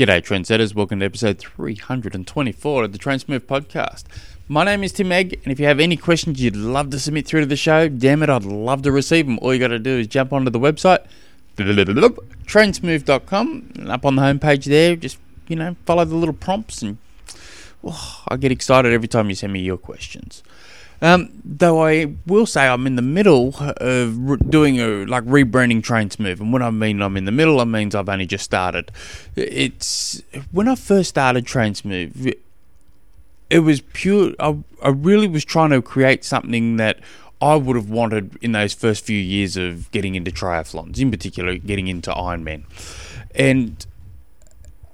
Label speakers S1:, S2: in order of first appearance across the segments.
S1: G'day, trendsetters. Welcome to episode 324 of the Transmove podcast. My name is Tim Egg, and if you have any questions you'd love to submit through to the show, damn it, I'd love to receive them. All you got to do is jump onto the website, transmove.com, and up on the homepage there, just, you know, follow the little prompts, and oh, I get excited every time you send me your questions. Um, though I will say I'm in the middle of re- doing a like rebranding Transmove, and when I mean I'm in the middle, I means I've only just started. It's when I first started Transmove, it was pure. I, I really was trying to create something that I would have wanted in those first few years of getting into triathlons, in particular getting into Ironman, and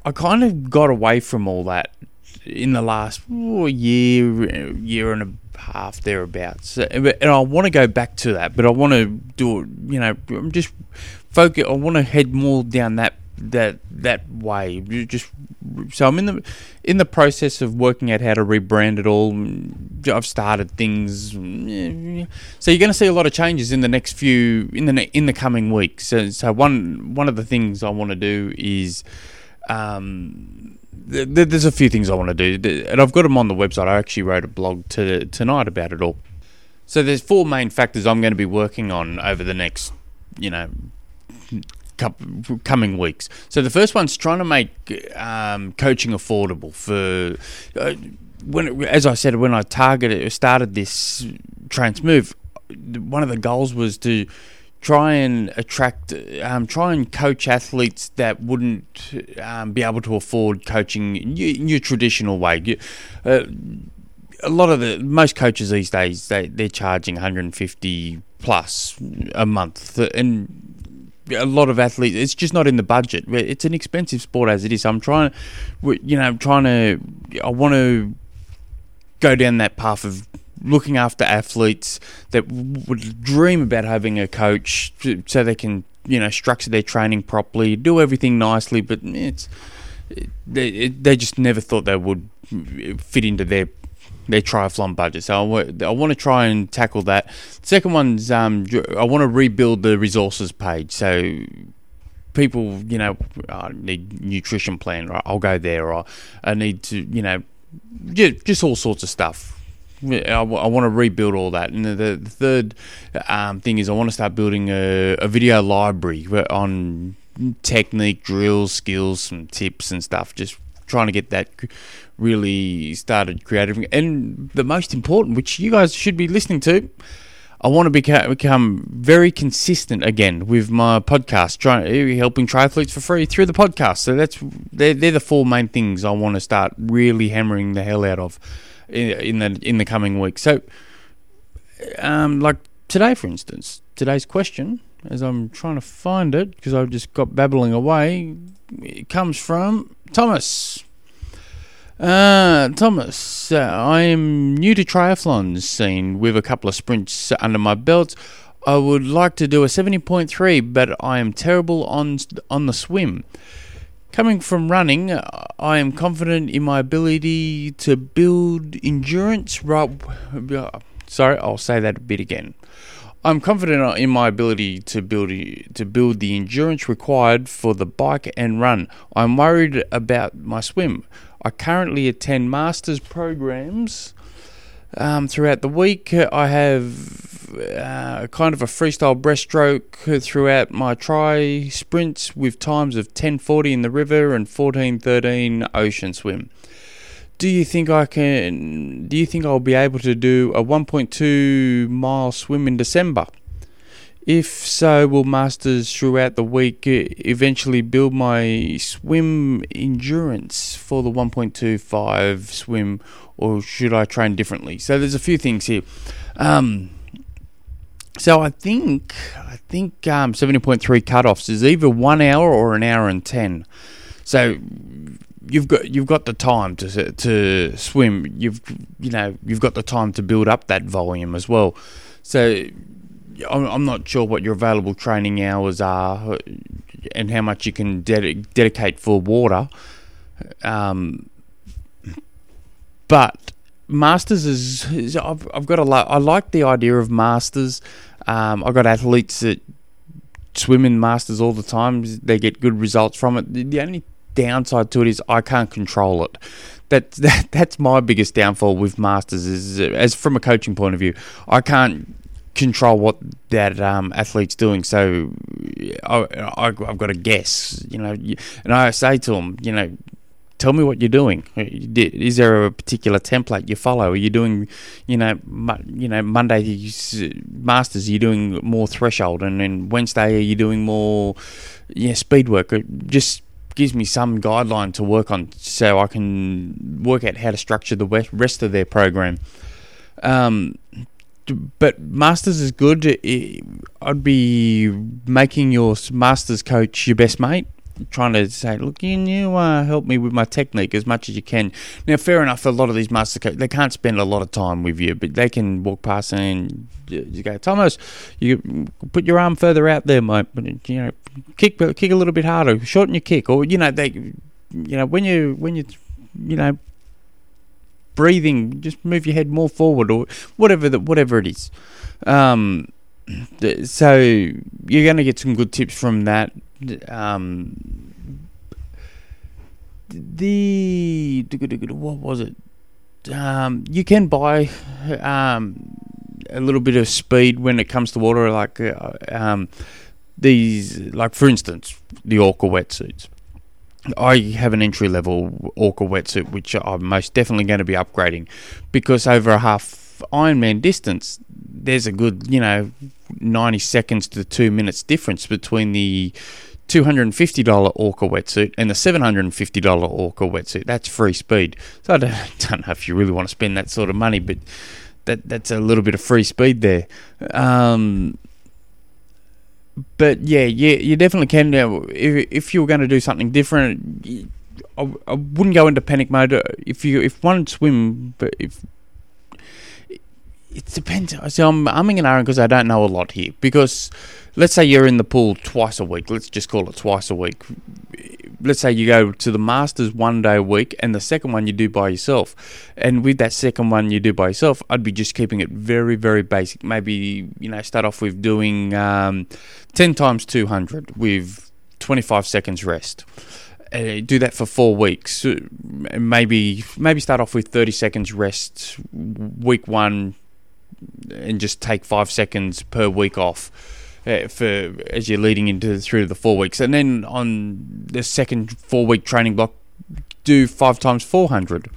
S1: I kind of got away from all that in the last oh, year, year and a half thereabouts. And I want to go back to that, but I want to do it. You know, I'm just focus. I want to head more down that that that way. Just so I'm in the in the process of working out how to rebrand it all. I've started things, so you're going to see a lot of changes in the next few in the in the coming weeks. So, so one one of the things I want to do is. Um, there's a few things I want to do, and I've got them on the website. I actually wrote a blog to, tonight about it all. So there's four main factors I'm going to be working on over the next, you know, couple, coming weeks. So the first one's trying to make um, coaching affordable for. Uh, when, as I said, when I targeted started this Transmove, one of the goals was to try and attract, um, try and coach athletes that wouldn't um, be able to afford coaching in your traditional way. Uh, a lot of the most coaches these days they they're charging 150 plus a month, and a lot of athletes it's just not in the budget. It's an expensive sport as it is. I'm trying, you know, I'm trying to. I want to go down that path of looking after athletes that would dream about having a coach so they can you know structure their training properly, do everything nicely, but it's they they just never thought they would fit into their their triathlon budget. So I, I want to try and tackle that. Second one's um, I want to rebuild the resources page. So people, you know, I need nutrition plan, right? I'll go there, or I need to, you know, just all sorts of stuff I, I want to rebuild all that. And the, the third um, thing is I want to start building a, a video library on technique, drills, skills, some tips and stuff. Just trying to get that really started creative. And the most important, which you guys should be listening to, I want to become, become very consistent again with my podcast, trying helping triathletes for free through the podcast. So that's they're, they're the four main things I want to start really hammering the hell out of in, the in the coming weeks. So, um, like today, for instance, today's question, as I'm trying to find it because I've just got babbling away, it comes from Thomas. Uh, Thomas, uh, I am new to triathlons scene with a couple of sprints under my belt. I would like to do a 70.3, but I am terrible on on the swim. Coming from running, I am confident in my ability to build endurance. Right, uh, sorry, I'll say that a bit again. I'm confident in my ability to build to build the endurance required for the bike and run. I'm worried about my swim. I currently attend masters programs um, throughout the week. I have uh, kind of a freestyle breaststroke throughout my tri sprints with times of 10:40 in the river and 14:13 ocean swim. Do you think I can? Do you think I'll be able to do a 1.2 mile swim in December? If so, will masters throughout the week eventually build my swim endurance for the 1.25 swim, or should I train differently? So there's a few things here. Um, so I think I think um, seventy point three cutoffs is either one hour or an hour and ten. So you've got you've got the time to to swim. You've you know you've got the time to build up that volume as well. So I'm, I'm not sure what your available training hours are and how much you can ded- dedicate for water. Um, but masters is, is I've, I've got a lot. I like the idea of masters. Um, I've got athletes that swim in masters all the time. They get good results from it. The, only downside to it is I can't control it. That, that that's my biggest downfall with masters is as from a coaching point of view, I can't control what that um, athlete's doing. So I, I, I've got to guess, you know. And I say to them, you know, tell me what you're doing. Is there a particular template you follow? Are you doing, you know, you know, Monday masters? Are you doing more threshold, and then Wednesday are you doing more, yeah, speed work? It just gives me some guideline to work on, so I can work out how to structure the rest of their program. Um, but masters is good. I'd be making your masters coach your best mate trying to say, look, can you uh, help me with my technique as much as you can? Now, fair enough, a lot of these master coaches, they can't spend a lot of time with you, but they can walk past and you go, Thomas, you put your arm further out there, mate. You know, kick, kick a little bit harder, shorten your kick, or you know, they, you know, when you when you, you know, breathing, just move your head more forward, or whatever the, whatever it is. Um, so you're going to get some good tips from that um, the what was it? Um, you can buy um, a little bit of speed when it comes to water, like uh, um, these, like for instance, the Orca wetsuits. I have an entry level Orca wetsuit, which I'm most definitely going to be upgrading because over a half Ironman distance, there's a good, you know, 90 seconds to two minutes difference between the $250 Orca wetsuit and the $750 Orca wetsuit. That's free speed. So I don't, don't, know if you really want to spend that sort of money, but that that's a little bit of free speed there. Um, but yeah, yeah, you definitely can. If, if you were going to do something different, I, I wouldn't go into panic mode. If you if one swim, but if it depends. So I'm umming and ahhing because I don't know a lot here. Because let's say you're in the pool twice a week. Let's just call it twice a week. Let's say you go to the Masters one day a week, and the second one you do by yourself. And with that second one you do by yourself, I'd be just keeping it very, very basic. Maybe you know start off with doing um, ten times two hundred with twenty five seconds rest. Uh, do that for four weeks. Maybe maybe start off with thirty seconds rest. Week one, and just take five seconds per week off. Uh, for as you're leading into through to the four weeks, and then on the second four week training block, do five times four hundred,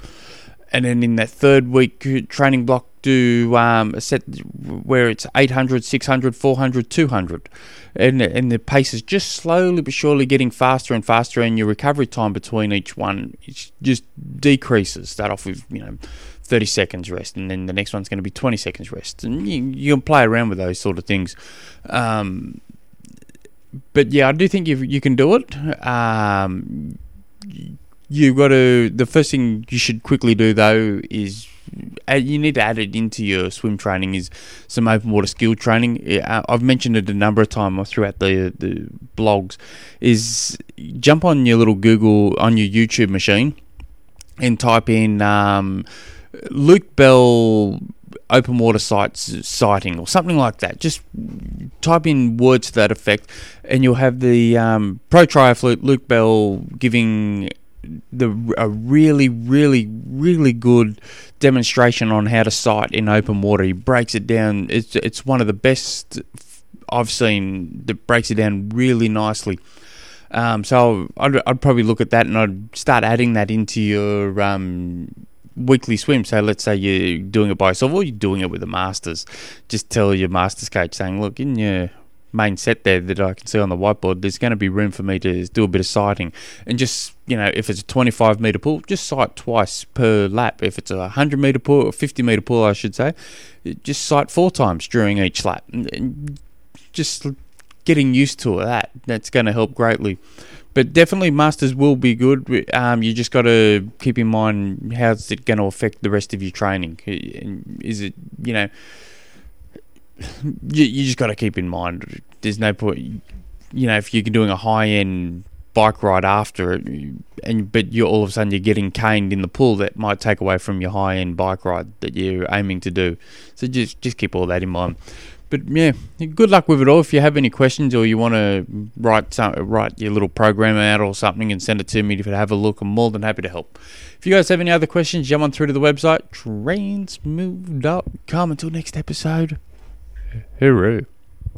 S1: and then in that third week training block, do um, a set where it's 800, 600, 400, 200. And, and the pace is just slowly but surely getting faster and faster, and your recovery time between each one just decreases. Start off with, you know, 30 seconds rest, and then the next one's going to be 20 seconds rest. And you, you can play around with those sort of things. Um, but yeah, I do think you, you can do it. Um, you've got to, the first thing you should quickly do though is you need to add it into your swim training is some open water skill training. I've mentioned it a number of times throughout the the blogs. Is jump on your little Google on your YouTube machine and type in um, Luke Bell open water sites sighting or something like that. Just type in words to that effect, and you'll have the um, pro triathlete Luke Bell giving the a really, really, really good demonstration on how to sight in open water. He breaks it down. It's it's one of the best I've seen that breaks it down really nicely. Um, so I'd, I'd probably look at that and I'd start adding that into your um, weekly swim. So let's say you're doing it by yourself or you're doing it with the masters. Just tell your masters coach saying, look, in your main set there that I can see on the whiteboard, there's going to be room for me to do a bit of sighting. And just, you know, if it's a 25 metre pool, just sight twice per lap. If it's a 100 metre pool, or 50 metre pool, I should say, just sight four times during each lap. And just getting used to that, that's going to help greatly. But definitely, masters will be good. Um, you just got to keep in mind how's it going to affect the rest of your training. Is it you know? You, you just got to keep in mind. There's no point. You know, if you're doing a high end bike ride after it, and but you're all of a sudden you're getting caned in the pool, that might take away from your high end bike ride that you're aiming to do. So just just keep all that in mind. But yeah, good luck with it all. If you have any questions or you want to write some, write your little program out or something and send it to me to have a look, I'm more than happy to help. If you guys have any other questions, jump on through to the website transmove.com. Until next episode, hooray.